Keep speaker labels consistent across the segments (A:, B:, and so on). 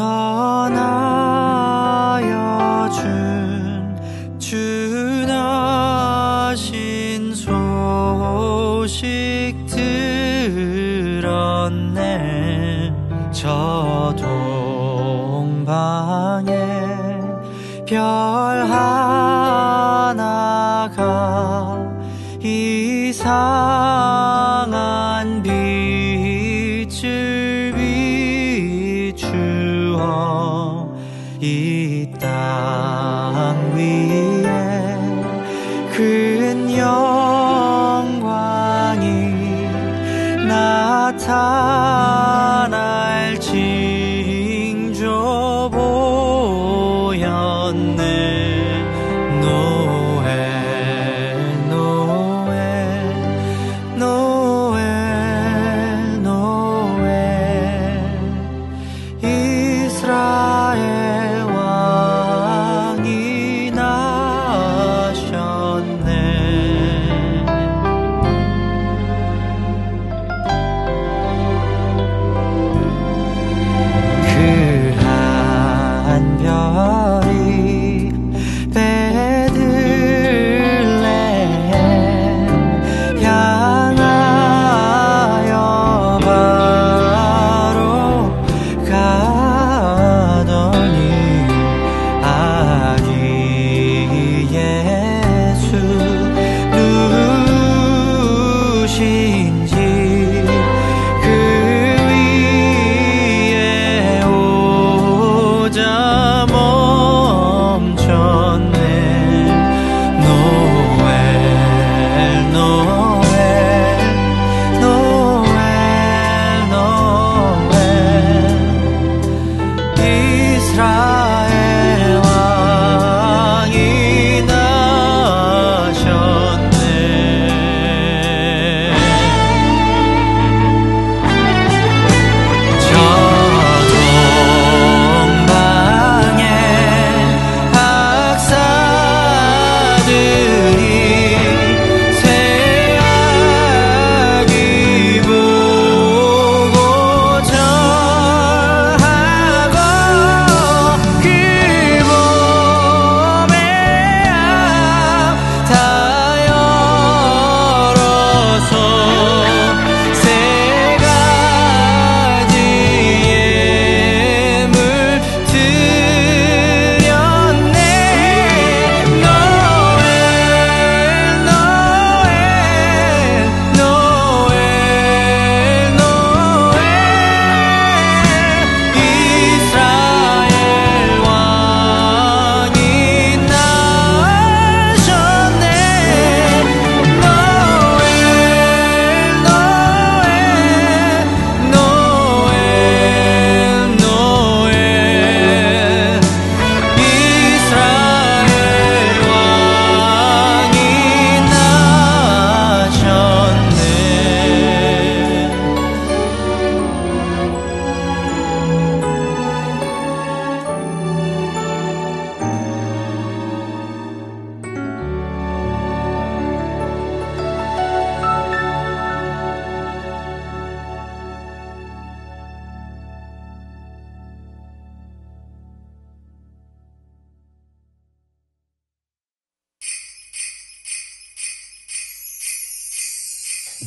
A: 전하여 준 주나신 소식 들었네. 저 동방에 별 하나가 이상한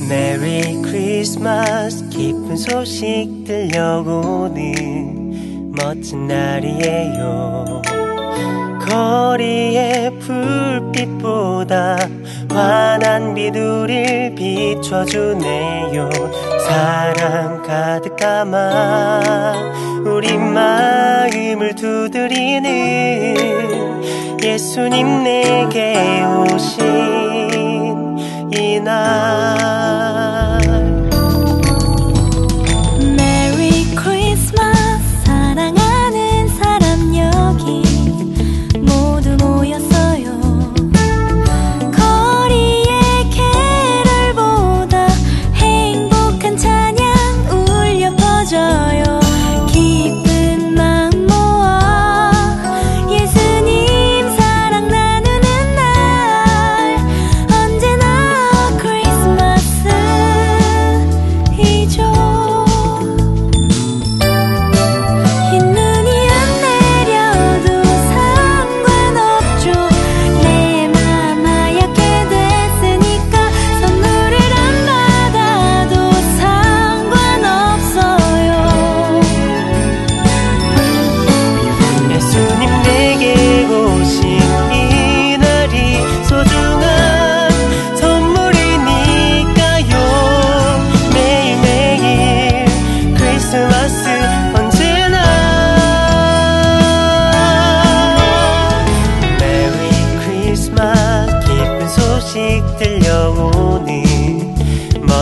B: 메리 크리스마스 기쁜 소식 들려고 오는 멋진 날이에요. 거리의 불빛보다 환한 비둘을 비춰주네요. 사랑 가득 담아 우리 마음을 두드리는 예수님 내게 오신 na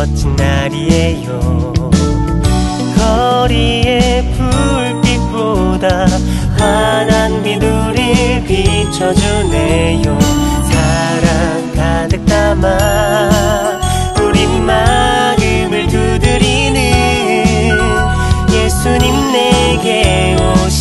B: 멋진 날이에요. 거리의 불빛보다 환한 비둘이 비춰주네요. 사랑 가득 담아 우리 마음을 두드리는 예수님 내게 오신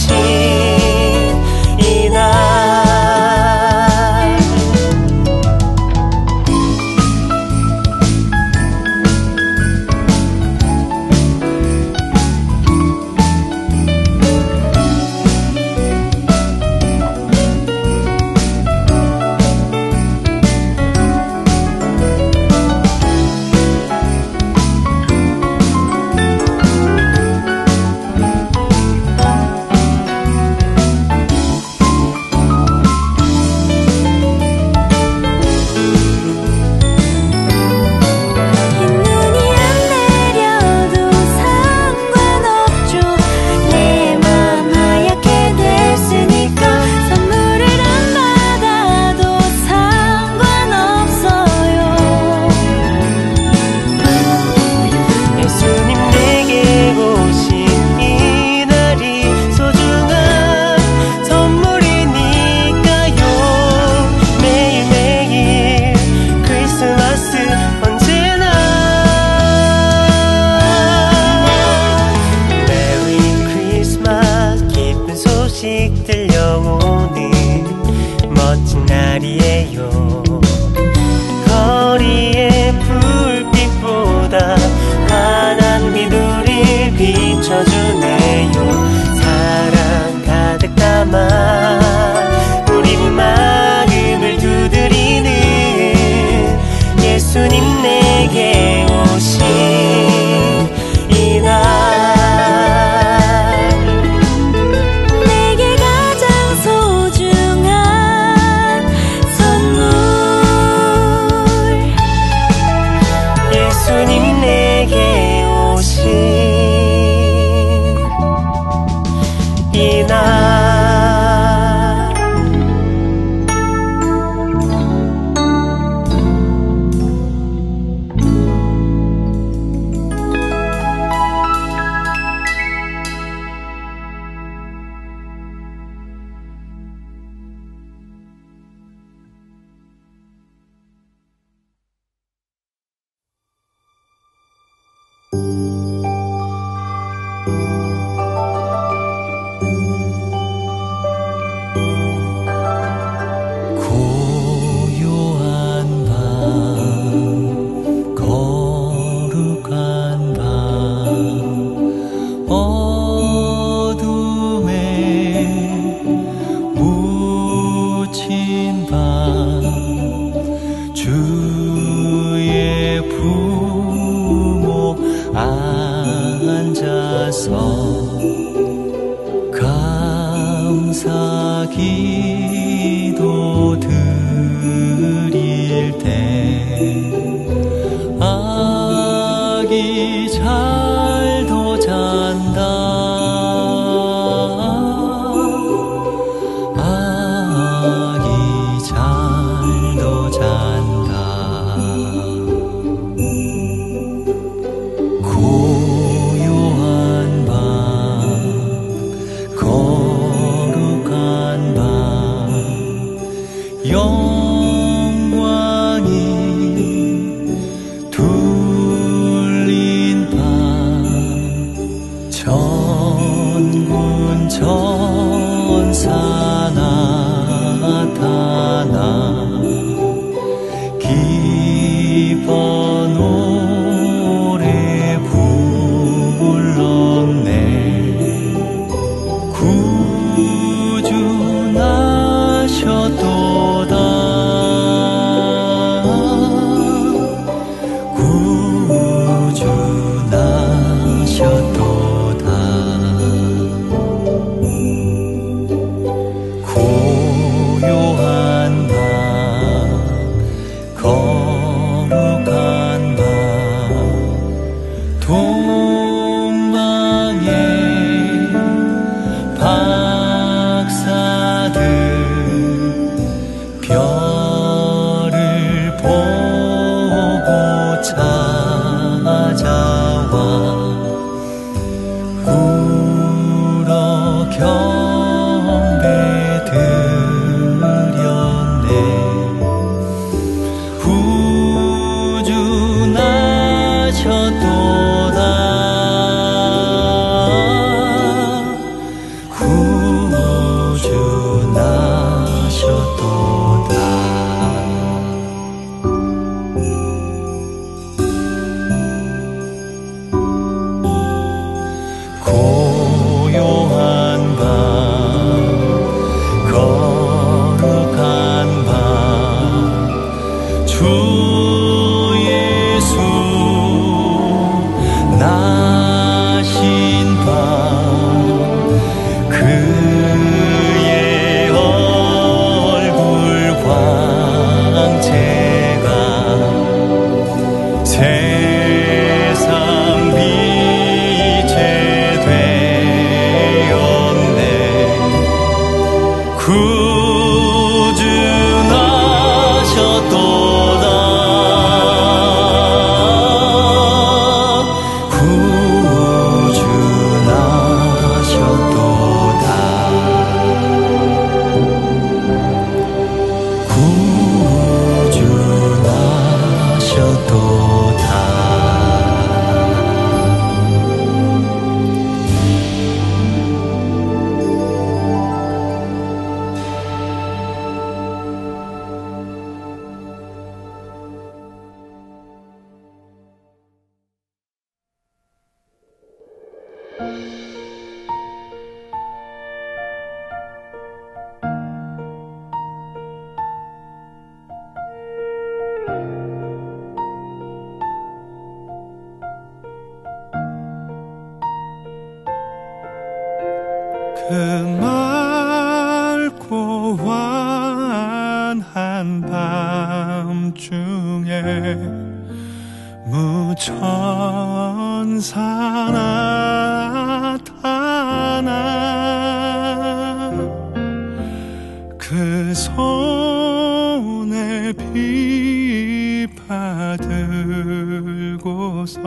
A: 들고서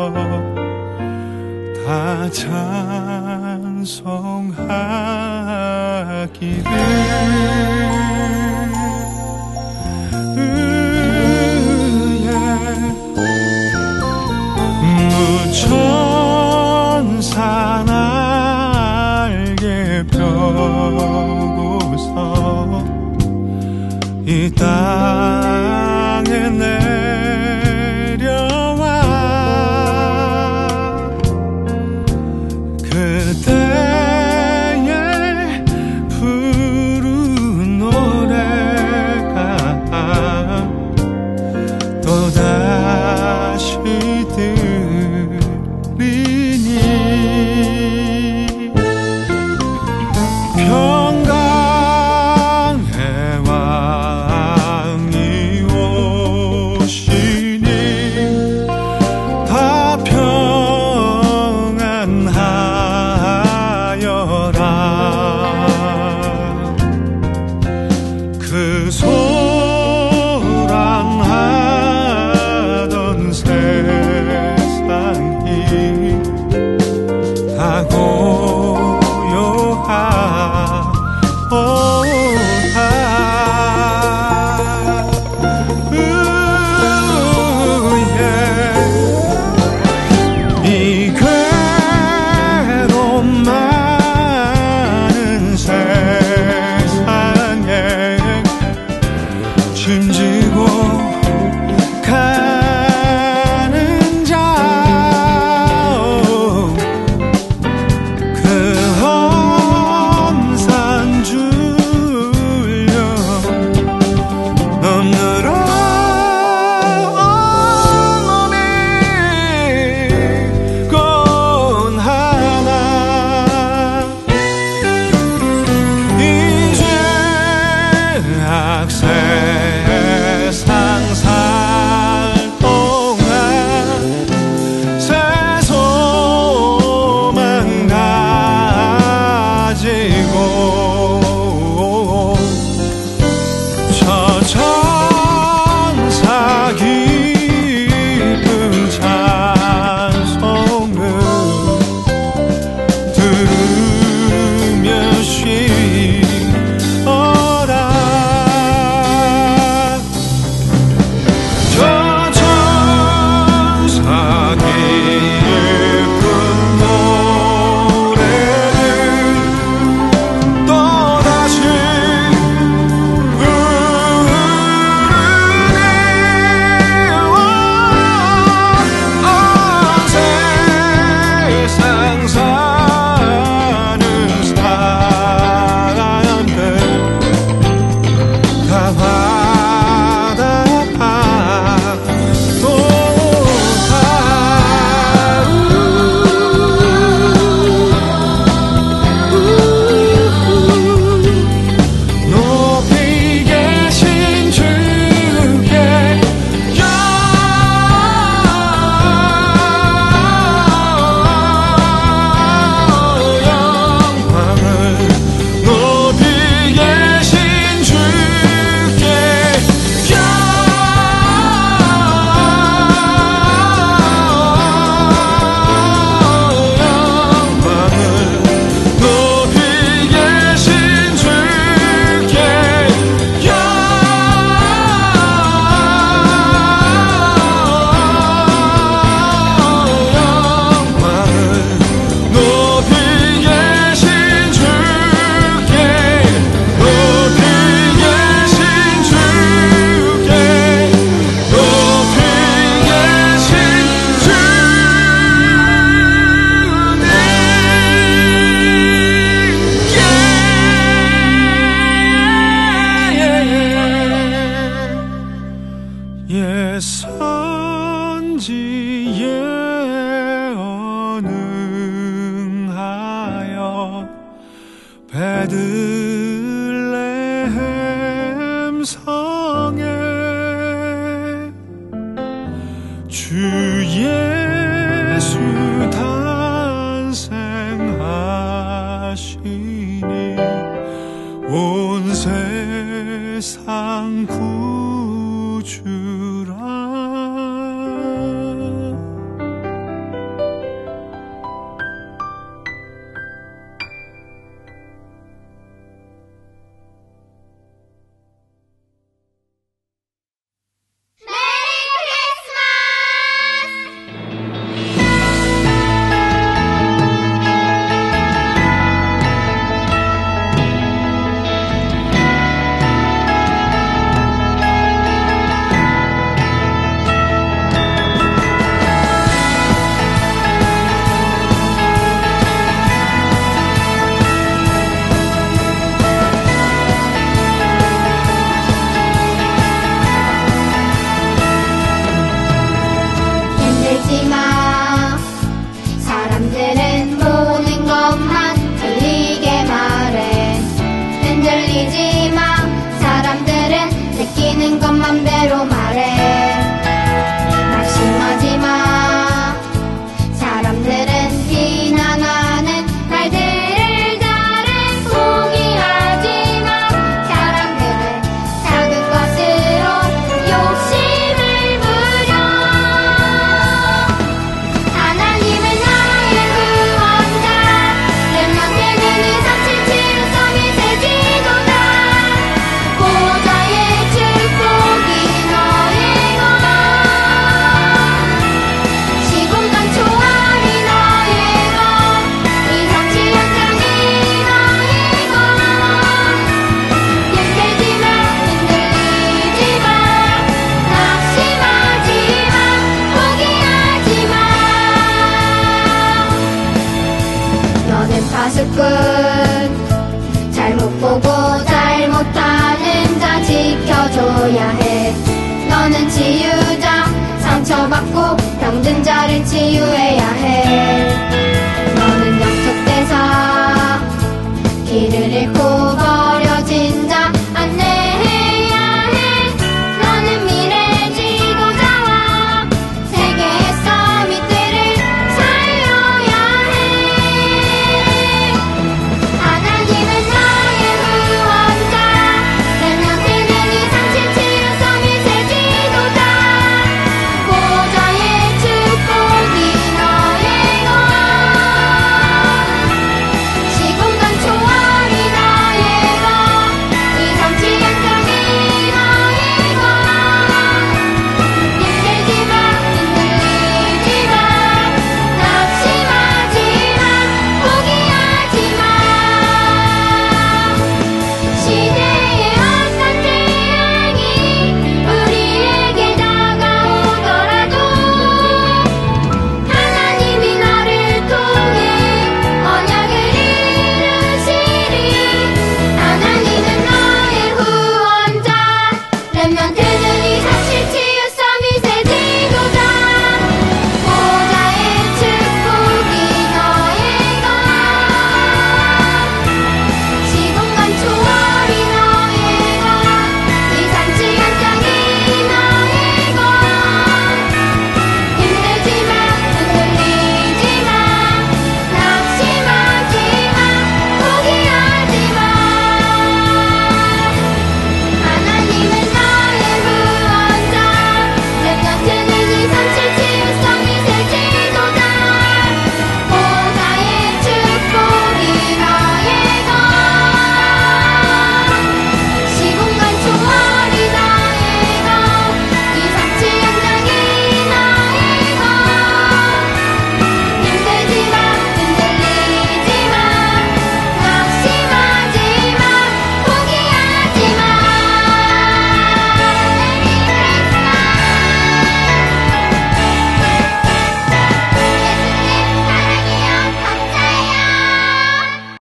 A: 다
C: 찬송하기를 음, 천사 날개 펴고서 이 땅.